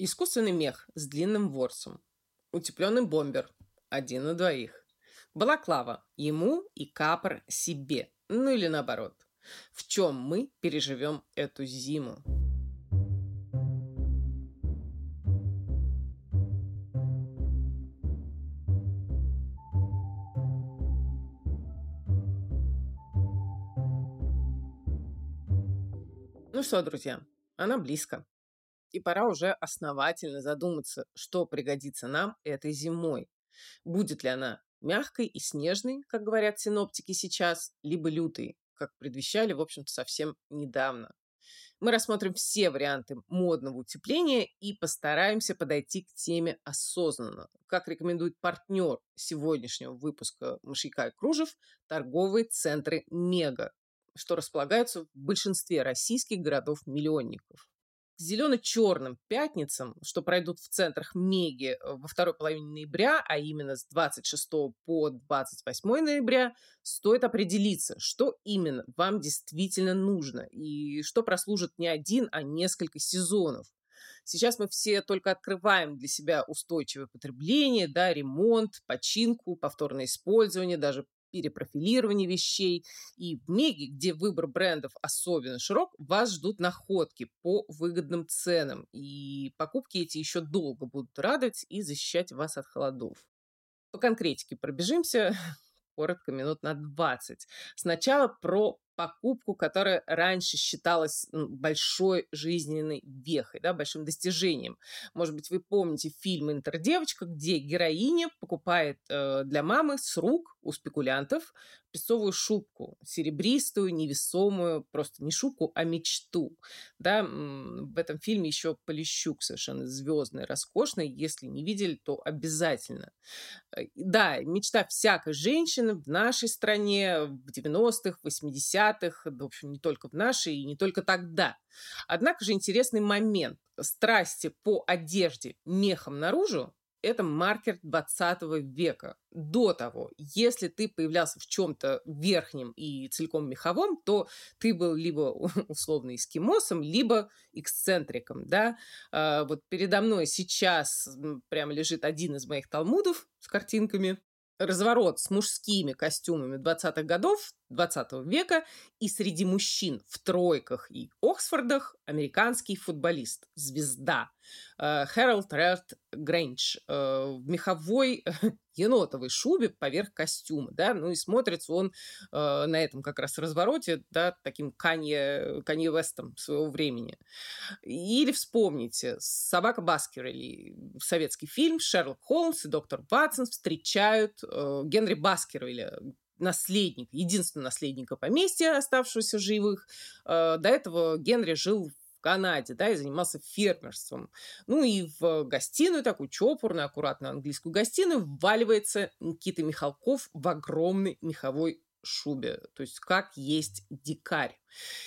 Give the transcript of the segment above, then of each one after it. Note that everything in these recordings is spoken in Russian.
Искусственный мех с длинным ворсом. Утепленный бомбер. Один на двоих. Балаклава. Ему и капор себе. Ну или наоборот. В чем мы переживем эту зиму? Ну что, друзья, она близко. И пора уже основательно задуматься, что пригодится нам этой зимой. Будет ли она мягкой и снежной, как говорят синоптики сейчас, либо лютой, как предвещали, в общем-то, совсем недавно. Мы рассмотрим все варианты модного утепления и постараемся подойти к теме осознанно. Как рекомендует партнер сегодняшнего выпуска «Мышьяка и кружев» торговые центры «Мега», что располагаются в большинстве российских городов-миллионников зелено-черным пятницам, что пройдут в центрах Меги э, во второй половине ноября, а именно с 26 по 28 ноября, стоит определиться, что именно вам действительно нужно и что прослужит не один, а несколько сезонов. Сейчас мы все только открываем для себя устойчивое потребление, да, ремонт, починку, повторное использование, даже перепрофилирование вещей. И в Меге, где выбор брендов особенно широк, вас ждут находки по выгодным ценам. И покупки эти еще долго будут радовать и защищать вас от холодов. По конкретике пробежимся коротко, минут на 20. Сначала про покупку, которая раньше считалась большой жизненной вехой, да, большим достижением. Может быть, вы помните фильм «Интердевочка», где героиня покупает э, для мамы с рук у спекулянтов песцовую шубку, серебристую, невесомую, просто не шубку, а мечту. Да, в этом фильме еще Полищук совершенно звездный, роскошный. Если не видели, то обязательно. Э, да, мечта всякой женщины в нашей стране в 90-х, 80-х, в общем, не только в нашей и не только тогда. Однако же интересный момент. Страсти по одежде мехом наружу это маркер 20 века. До того, если ты появлялся в чем-то верхнем и целиком меховом, то ты был либо условно эскимосом, либо эксцентриком, да. А, вот передо мной сейчас прямо лежит один из моих талмудов с картинками разворот с мужскими костюмами 20-х годов 20 века, и среди мужчин в тройках и Оксфордах американский футболист, звезда э, Хэролд Рерт Грэндж э, в меховой енотовой шубе поверх костюма, да, ну и смотрится он э, на этом как раз развороте, да, таким Канье, Канье Вестом своего времени. Или вспомните, «Собака Баскервилли», советский фильм, Шерлок Холмс и доктор Ватсон встречают Генри Баскервилля, наследник, единственного наследника поместья, оставшегося живых. Э, до этого Генри жил в Канаде, да, и занимался фермерством. Ну и в гостиную, такую чопорную, аккуратную английскую гостиную, вваливается Никита Михалков в огромной меховой шубе, то есть как есть дикарь.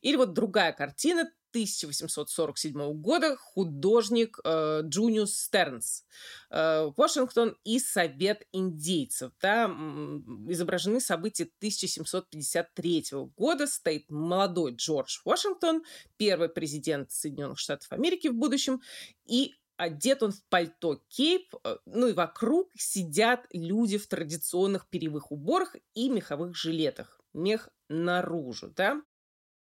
Или вот другая картина 1847 года художник э, Джуниус Стернс. Э, Вашингтон и Совет индейцев. Там изображены события 1753 года. Стоит молодой Джордж Вашингтон, первый президент Соединенных Штатов Америки в будущем, и одет он в пальто кейп, э, ну и вокруг сидят люди в традиционных перьевых уборах и меховых жилетах. Мех наружу, да?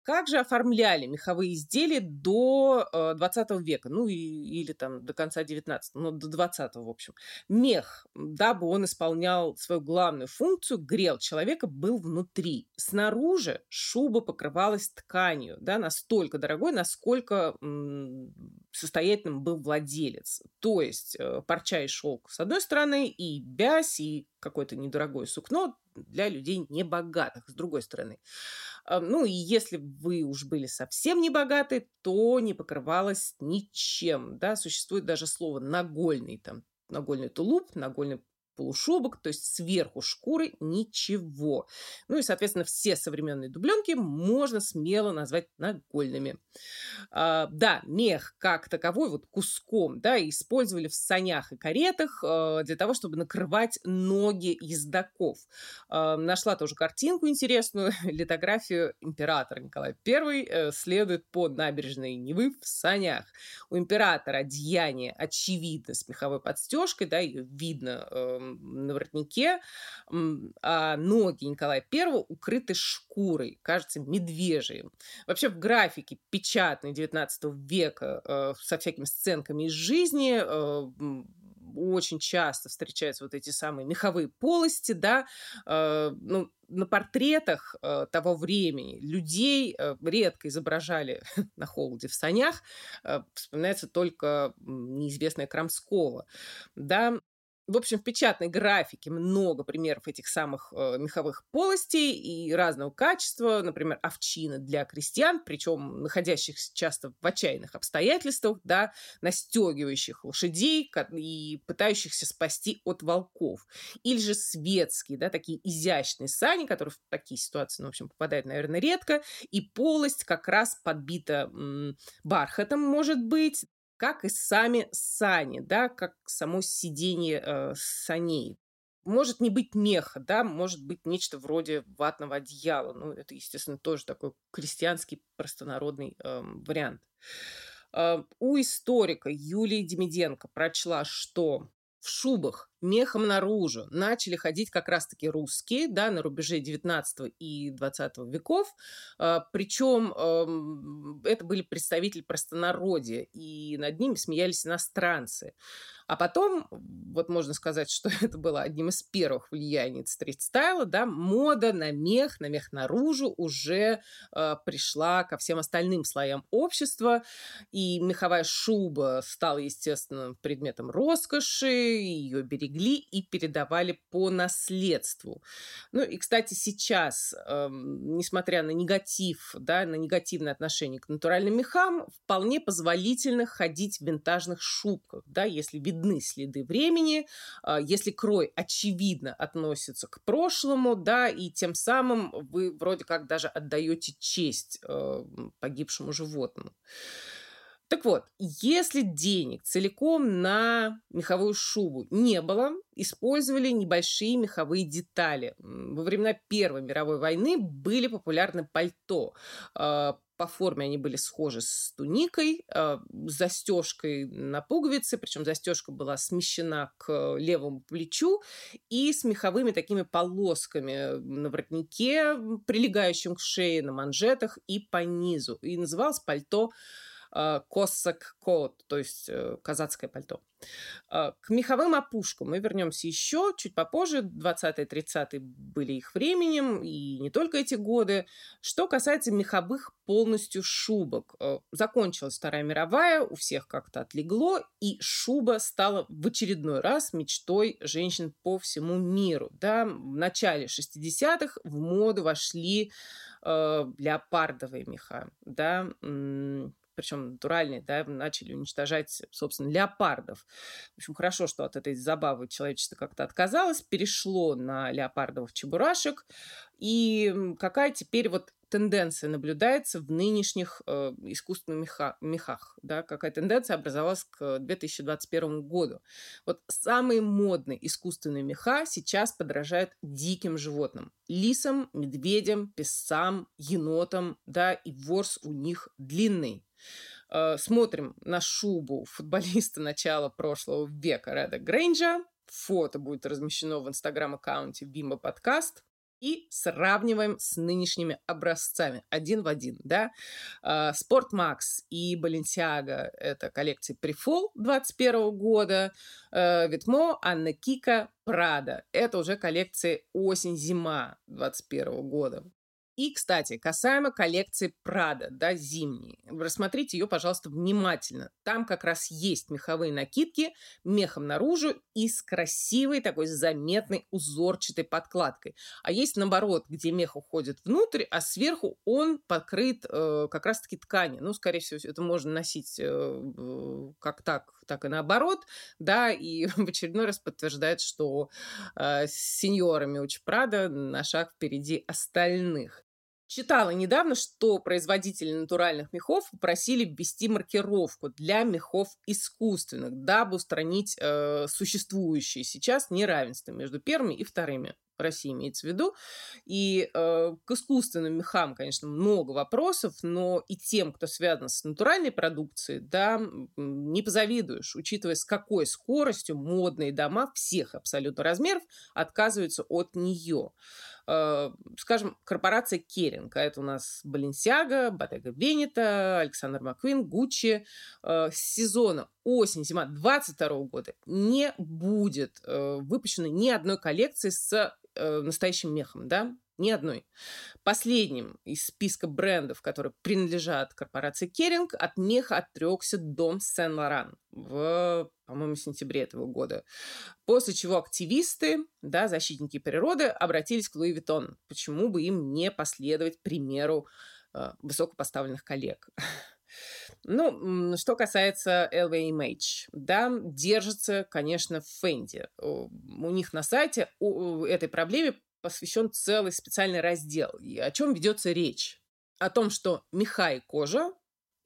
Как же оформляли меховые изделия до э, 20 века, ну и, или там до конца 19 ну до 20 в общем. Мех, дабы он исполнял свою главную функцию, грел человека, был внутри. Снаружи шуба покрывалась тканью, да, настолько дорогой, насколько состоятельным был владелец. То есть э, парча и шелк с одной стороны, и бязь, и какое-то недорогое сукно для людей небогатых, с другой стороны. Ну и если вы уж были совсем не богаты, то не покрывалось ничем. Да? Существует даже слово «нагольный». Там, нагольный тулуп, нагольный полушубок, то есть сверху шкуры ничего. Ну и, соответственно, все современные дубленки можно смело назвать нагольными. А, да, мех как таковой, вот куском, да, использовали в санях и каретах а, для того, чтобы накрывать ноги ездаков. А, нашла тоже картинку интересную, литографию императора Николая I э, следует по набережной Невы в санях. У императора одеяние очевидно с меховой подстежкой, да, ее видно на воротнике, а ноги Николая I укрыты шкурой, кажется, медвежьей. Вообще в графике печатной 19 века э, со всякими сценками из жизни э, очень часто встречаются вот эти самые меховые полости, да, э, ну, на портретах того времени людей редко изображали на холоде в санях, вспоминается только неизвестная Крамского, да, в общем, в печатной графике много примеров этих самых э, меховых полостей и разного качества. Например, овчина для крестьян, причем находящихся часто в отчаянных обстоятельствах, да, настегивающих лошадей и пытающихся спасти от волков. Или же светские, да, такие изящные сани, которые в такие ситуации, ну, в общем, попадают, наверное, редко. И полость как раз подбита м- бархатом, может быть, как и сами сани, да, как само сиденье э, саней. Может не быть меха, да, может быть нечто вроде ватного одеяла. Ну, это, естественно, тоже такой крестьянский простонародный э, вариант. Э, у историка Юлии Демиденко прочла, что в шубах мехом наружу начали ходить как раз-таки русские, да, на рубеже 19 и 20 веков. А, Причем это были представители простонародья, и над ними смеялись иностранцы. А потом, вот можно сказать, что это было одним из первых влияний стрит-стайла, да, мода на мех, на мех наружу уже э, пришла ко всем остальным слоям общества, и меховая шуба стала, естественно, предметом роскоши, ее берегли и передавали по наследству. Ну и, кстати, сейчас, э, несмотря на негатив, да, на негативное отношение к натуральным мехам, вполне позволительно ходить в винтажных шубках, да, если вид видны следы времени, а, если крой очевидно относится к прошлому, да, и тем самым вы вроде как даже отдаете честь э, погибшему животному. Так вот, если денег целиком на меховую шубу не было, использовали небольшие меховые детали. Во времена Первой мировой войны были популярны пальто. А, по форме они были схожи с туникой, а, застежкой на пуговице, причем застежка была смещена к левому плечу и с меховыми такими полосками на воротнике, прилегающим к шее, на манжетах и по низу. И называлось пальто косак кот, то есть э, казацкое пальто. А, к меховым опушкам мы вернемся еще чуть попозже. 20-30-е были их временем, и не только эти годы. Что касается меховых полностью шубок. Э, закончилась Вторая мировая, у всех как-то отлегло, и шуба стала в очередной раз мечтой женщин по всему миру. Да? В начале 60-х в моду вошли э, леопардовые меха. Да? Причем натуральные, да, начали уничтожать, собственно, леопардов. В общем, хорошо, что от этой забавы человечество как-то отказалось, перешло на леопардовых чебурашек. И какая теперь вот тенденция наблюдается в нынешних э, искусственных меха, мехах, да, какая тенденция образовалась к 2021 году. Вот самые модные искусственные меха сейчас подражают диким животным. Лисам, медведям, песцам, енотам, да, и ворс у них длинный. Э, смотрим на шубу футболиста начала прошлого века Реда Грейнджа. Фото будет размещено в инстаграм-аккаунте Бимба Подкаст и сравниваем с нынешними образцами один в один, да. Спортмакс и Balenciaga – это коллекции Прифол 21 года, Витмо, Анна Кика, Прада – это уже коллекции осень-зима 21 года. И, кстати, касаемо коллекции Прада, да, зимней. Рассмотрите ее, пожалуйста, внимательно. Там как раз есть меховые накидки, мехом наружу и с красивой такой заметной узорчатой подкладкой. А есть наоборот, где мех уходит внутрь, а сверху он покрыт э, как раз-таки тканью. Ну, скорее всего, это можно носить э, как так, так и наоборот, да, и в очередной раз подтверждает, что э, с сеньорами Уч Прада на шаг впереди остальных. Читала недавно, что производители натуральных мехов попросили ввести маркировку для мехов искусственных, дабы устранить э, существующее сейчас неравенство между первыми и вторыми. России имеется в виду. И э, к искусственным мехам, конечно, много вопросов, но и тем, кто связан с натуральной продукцией, да, не позавидуешь, учитывая, с какой скоростью модные дома всех абсолютно размеров отказываются от нее. Э, скажем, корпорация Керинг, а это у нас Баленсиага, Bottega Veneta, Александр Маквин, Гуччи, э, с сезона осень-зима 22 года не будет э, выпущено ни одной коллекции с настоящим мехом, да, ни одной. Последним из списка брендов, которые принадлежат корпорации Керинг, от меха отрекся дом Сен-Лоран в, по-моему, сентябре этого года. После чего активисты, да, защитники природы, обратились к Луи Виттон. Почему бы им не последовать примеру э, высокопоставленных коллег? Ну, что касается LVMH, да, держится, конечно, в Фенди. У них на сайте этой проблеме посвящен целый специальный раздел. И о чем ведется речь? О том, что меха и кожа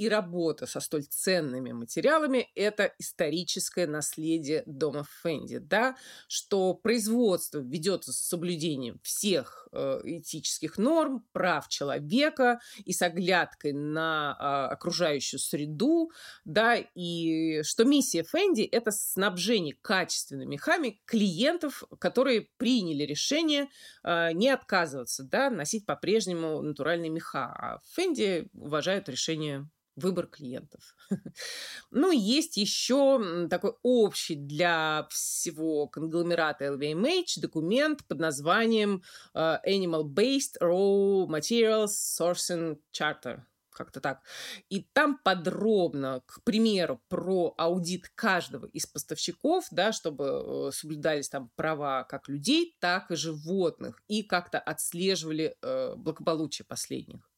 и работа со столь ценными материалами – это историческое наследие дома Фенди, да, что производство ведется с соблюдением всех э, этических норм, прав человека и с оглядкой на э, окружающую среду, да, и что миссия Фенди – это снабжение качественными мехами клиентов, которые приняли решение э, не отказываться, да, носить по-прежнему натуральные меха, а Фенди уважают решение выбор клиентов. ну, есть еще такой общий для всего конгломерата LVMH документ под названием uh, Animal Based Raw Materials Sourcing Charter как-то так. И там подробно, к примеру, про аудит каждого из поставщиков, да, чтобы э, соблюдались там права как людей, так и животных, и как-то отслеживали э, благополучие последних.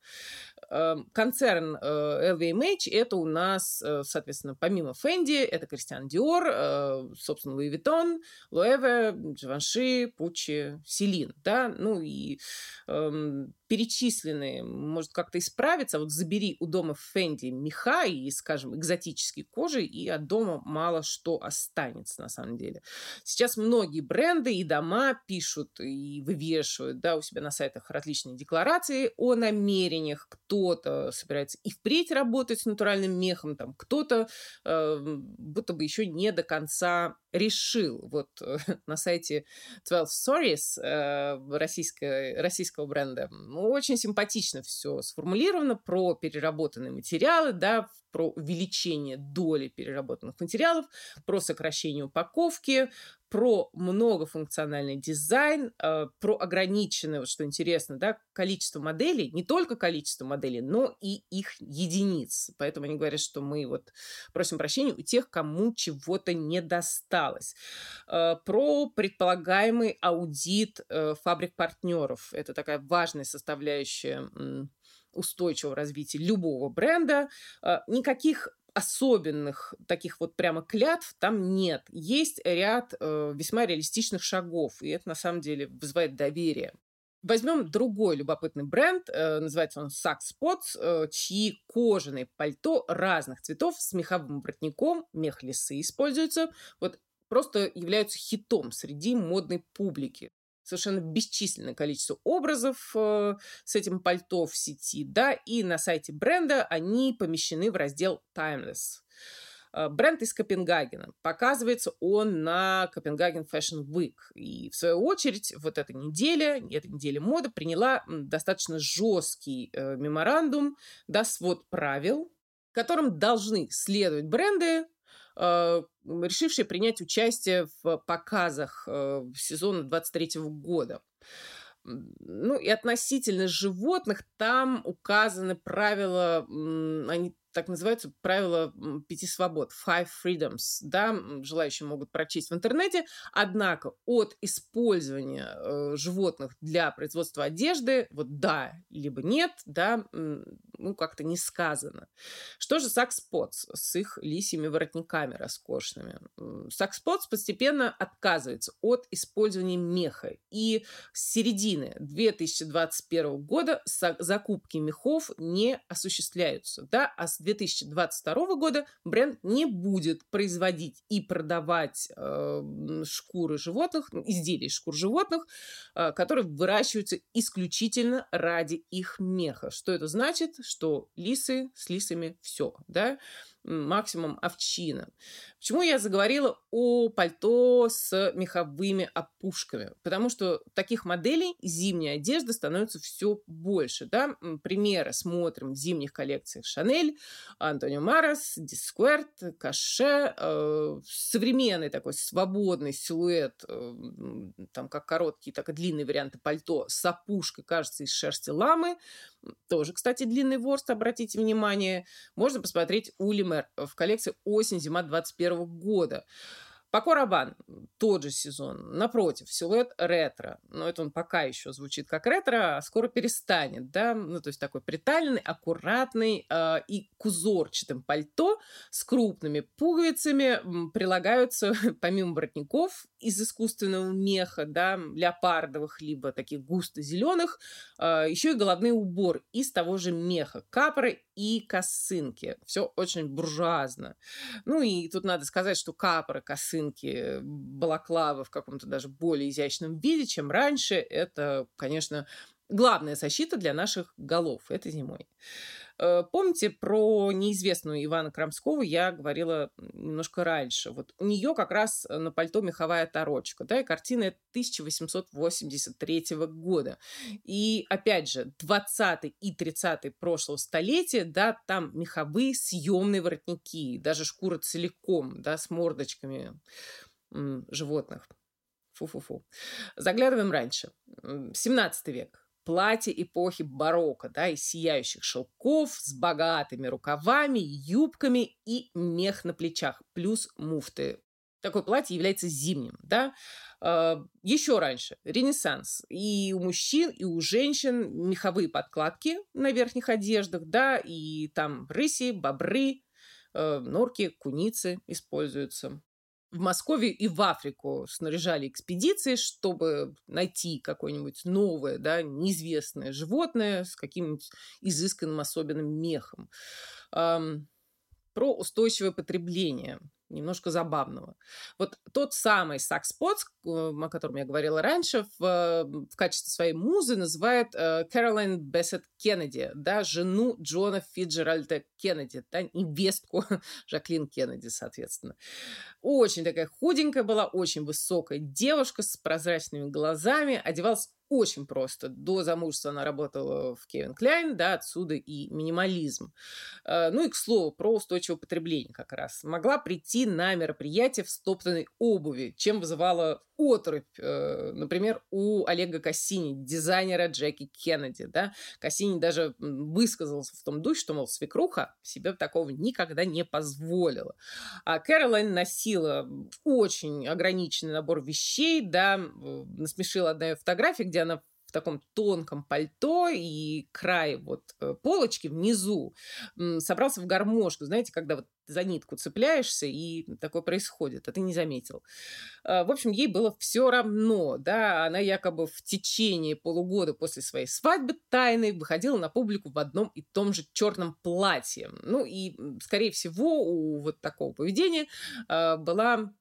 Эм, концерн LVMH э, – это у нас, э, соответственно, помимо Fendi, это Кристиан Диор, э, собственно, Луи Vuitton, Луэве, Givenchy, Пуччи, Селин, да, ну и эм, перечисленные, может как-то исправиться. Вот забери у дома Фенди меха и, скажем, экзотические кожи, и от дома мало что останется на самом деле. Сейчас многие бренды и дома пишут и вывешивают да, у себя на сайтах различные декларации о намерениях. Кто-то собирается и впредь работать с натуральным мехом, там кто-то э, будто бы еще не до конца решил. Вот э, на сайте 12 Stories э, российского, российского бренда ну, очень симпатично все сформулировано про переработанные материалы, да, про увеличение доли переработанных материалов, про сокращение упаковки, про многофункциональный дизайн, э, про ограниченное, вот что интересно, да, количество моделей, не только количество моделей, но и их единиц. Поэтому они говорят, что мы вот просим прощения у тех, кому чего-то не досталось. Э, про предполагаемый аудит э, фабрик-партнеров. Это такая важная составляющая устойчивого развития любого бренда. Никаких особенных таких вот прямо клятв там нет. Есть ряд э, весьма реалистичных шагов, и это на самом деле вызывает доверие. Возьмем другой любопытный бренд, э, называется он Sax Spots, э, чьи кожаные пальто разных цветов с меховым воротником, мех лисы используются, вот просто являются хитом среди модной публики совершенно бесчисленное количество образов э, с этим пальто в сети, да, и на сайте бренда они помещены в раздел Timeless. Э, бренд из Копенгагена. Показывается он на Копенгаген Fashion Week. И в свою очередь вот эта неделя, эта неделя моды приняла достаточно жесткий э, меморандум, да, свод правил, которым должны следовать бренды, решившие принять участие в показах э, сезона 23 года. Ну и относительно животных там указаны правила, они так называются правила пяти свобод, five freedoms, да, желающие могут прочесть в интернете. Однако от использования э, животных для производства одежды, вот да, либо нет, да, ну, как-то не сказано. Что же Сакспотс с их лисьими воротниками роскошными? Сакспотс постепенно отказывается от использования меха. И с середины 2021 года закупки мехов не осуществляются, да, а с 2022 года бренд не будет производить и продавать э, шкуры животных, ну, изделия из шкур животных, э, которые выращиваются исключительно ради их меха. Что это значит? Что лисы с лисами все, да? Максимум овчина. Почему я заговорила о пальто с меховыми опушками? Потому что таких моделей зимней одежды становится все больше. Да? Примеры смотрим в зимних коллекциях Шанель, Антонио Марес, Дискверт, Каше. Э, современный такой свободный силуэт, э, там как короткие, так и длинные варианты пальто с опушкой, кажется, из шерсти ламы. Тоже, кстати, длинный ворст, обратите внимание. Можно посмотреть у Лимер в коллекции осень-зима 21 года. Пако Рабан, тот же сезон, напротив, силуэт ретро. Но это он пока еще звучит как ретро, а скоро перестанет, да, ну, то есть такой приталенный, аккуратный э, и кузорчатым пальто с крупными пуговицами прилагаются, помимо воротников, из искусственного меха, да, леопардовых, либо таких густо-зеленых, э, еще и головные убор из того же меха, капры и косынки. Все очень буржуазно. Ну и тут надо сказать, что капры, косынки, балаклавы в каком-то даже более изящном виде, чем раньше, это, конечно, главная защита для наших голов этой зимой. Э, помните про неизвестную Ивана Крамского я говорила немножко раньше. Вот у нее как раз на пальто меховая торочка, да, и картина 1883 года. И опять же, 20 и 30 прошлого столетия, да, там меховые съемные воротники, даже шкура целиком, да, с мордочками животных. Фу-фу-фу. Заглядываем раньше. 17 век платье эпохи барокко, да, из сияющих шелков, с богатыми рукавами, юбками и мех на плечах, плюс муфты. Такое платье является зимним, да. А, Еще раньше, Ренессанс. И у мужчин, и у женщин меховые подкладки на верхних одеждах, да, и там рыси, бобры, э, норки, куницы используются в Москве и в Африку снаряжали экспедиции, чтобы найти какое-нибудь новое, да, неизвестное животное с каким-нибудь изысканным особенным мехом. Про устойчивое потребление – немножко забавного. Вот тот самый Сакс Потс, о котором я говорила раньше, в, в качестве своей музы называет э, Кэролайн Бессет Кеннеди, да, жену Джона Фиджеральда Кеннеди, да, невестку Жаклин Кеннеди, соответственно. Очень такая худенькая была, очень высокая девушка с прозрачными глазами, одевалась очень просто. До замужества она работала в Кевин Кляйн, да, отсюда и минимализм. Э, ну и, к слову, про устойчивое потребление как раз. Могла прийти на мероприятие в стоптанной обуви, чем вызывала отрыбь, э, например, у Олега Кассини, дизайнера Джеки Кеннеди, да. Кассини даже высказался в том духе, что, мол, свекруха себе такого никогда не позволила. А Кэролайн носила очень ограниченный набор вещей, да, насмешила одна ее фотография, где она таком тонком пальто и край вот э, полочки внизу собрался в гармошку. Знаете, когда вот за нитку цепляешься, и такое происходит, а ты не заметил. А, в общем, ей было все равно, да, она якобы в течение полугода после своей свадьбы тайной выходила на публику в одном и том же черном платье. Ну и, скорее всего, у вот такого поведения а, была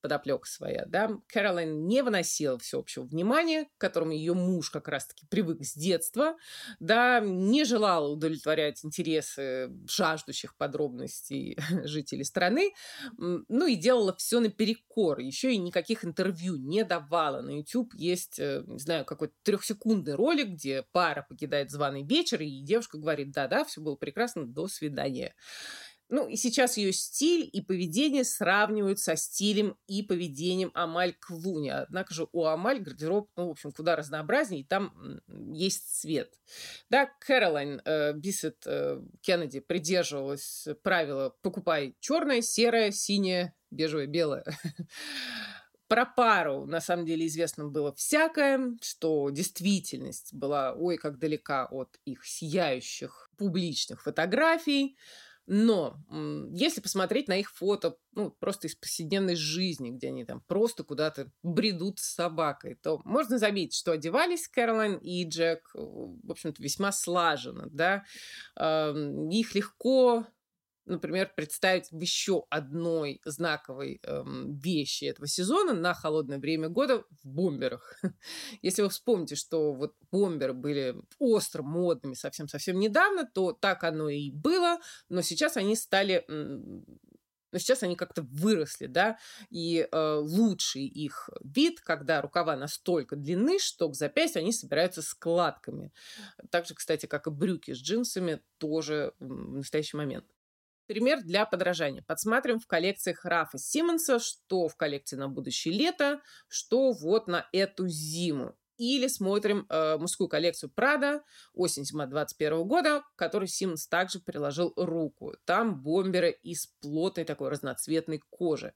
подоплека своя, да. Кэролайн не выносила всеобщего внимания, к которому ее муж как раз-таки привык с детства, да, не желала удовлетворять интересы жаждущих подробностей жителей страны, ну и делала все наперекор, еще и никаких интервью не давала. На YouTube есть, э, не знаю, какой-то трехсекундный ролик, где пара покидает званый вечер, и девушка говорит, да-да, все было прекрасно, до свидания. Ну, и сейчас ее стиль и поведение сравнивают со стилем и поведением Амаль Клуни. Однако же у Амаль гардероб, ну, в общем, куда разнообразнее, и там есть цвет. Да, Кэролайн э, Бисет э, Кеннеди придерживалась правила «покупай черное, серое, синее, бежевое, белое». Про пару, на самом деле, известно было всякое, что действительность была, ой, как далека от их сияющих публичных фотографий. Но если посмотреть на их фото, ну, просто из повседневной жизни, где они там просто куда-то бредут с собакой, то можно заметить, что одевались Кэролайн и Джек, в общем-то, весьма слаженно, да. Их легко например, представить в еще одной знаковой эм, вещи этого сезона на холодное время года в бомберах. Если вы вспомните, что вот бомберы были остро модными совсем-совсем недавно, то так оно и было, но сейчас они стали но сейчас они как-то выросли, да, и э, лучший их вид, когда рукава настолько длинны, что к запястью они собираются складками. Так же, кстати, как и брюки с джинсами, тоже в настоящий момент. Пример для подражания. Подсматриваем в коллекциях Рафа Симмонса, что в коллекции на будущее лето, что вот на эту зиму. Или смотрим э, мужскую коллекцию Прада осень-зима 21 года, к которой Симмонс также приложил руку. Там бомберы из плотной такой разноцветной кожи.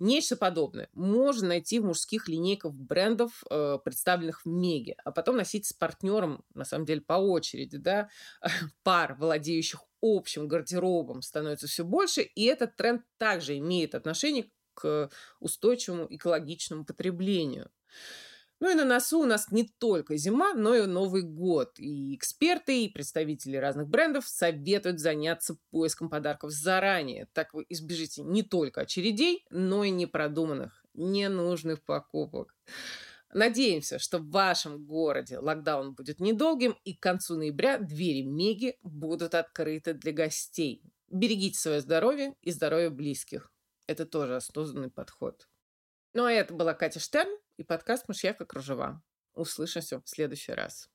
Нечто подобное можно найти в мужских линейках брендов, э, представленных в Меге, а потом носить с партнером, на самом деле, по очереди, да, пар, владеющих общим гардеробом, становится все больше, и этот тренд также имеет отношение к устойчивому экологичному потреблению. Ну и на носу у нас не только зима, но и Новый год. И эксперты, и представители разных брендов советуют заняться поиском подарков заранее. Так вы избежите не только очередей, но и непродуманных, ненужных покупок. Надеемся, что в вашем городе локдаун будет недолгим, и к концу ноября двери Меги будут открыты для гостей. Берегите свое здоровье и здоровье близких. Это тоже осознанный подход. Ну а это была Катя Штерн и подкаст «Мышьяка кружева». Услышимся в следующий раз.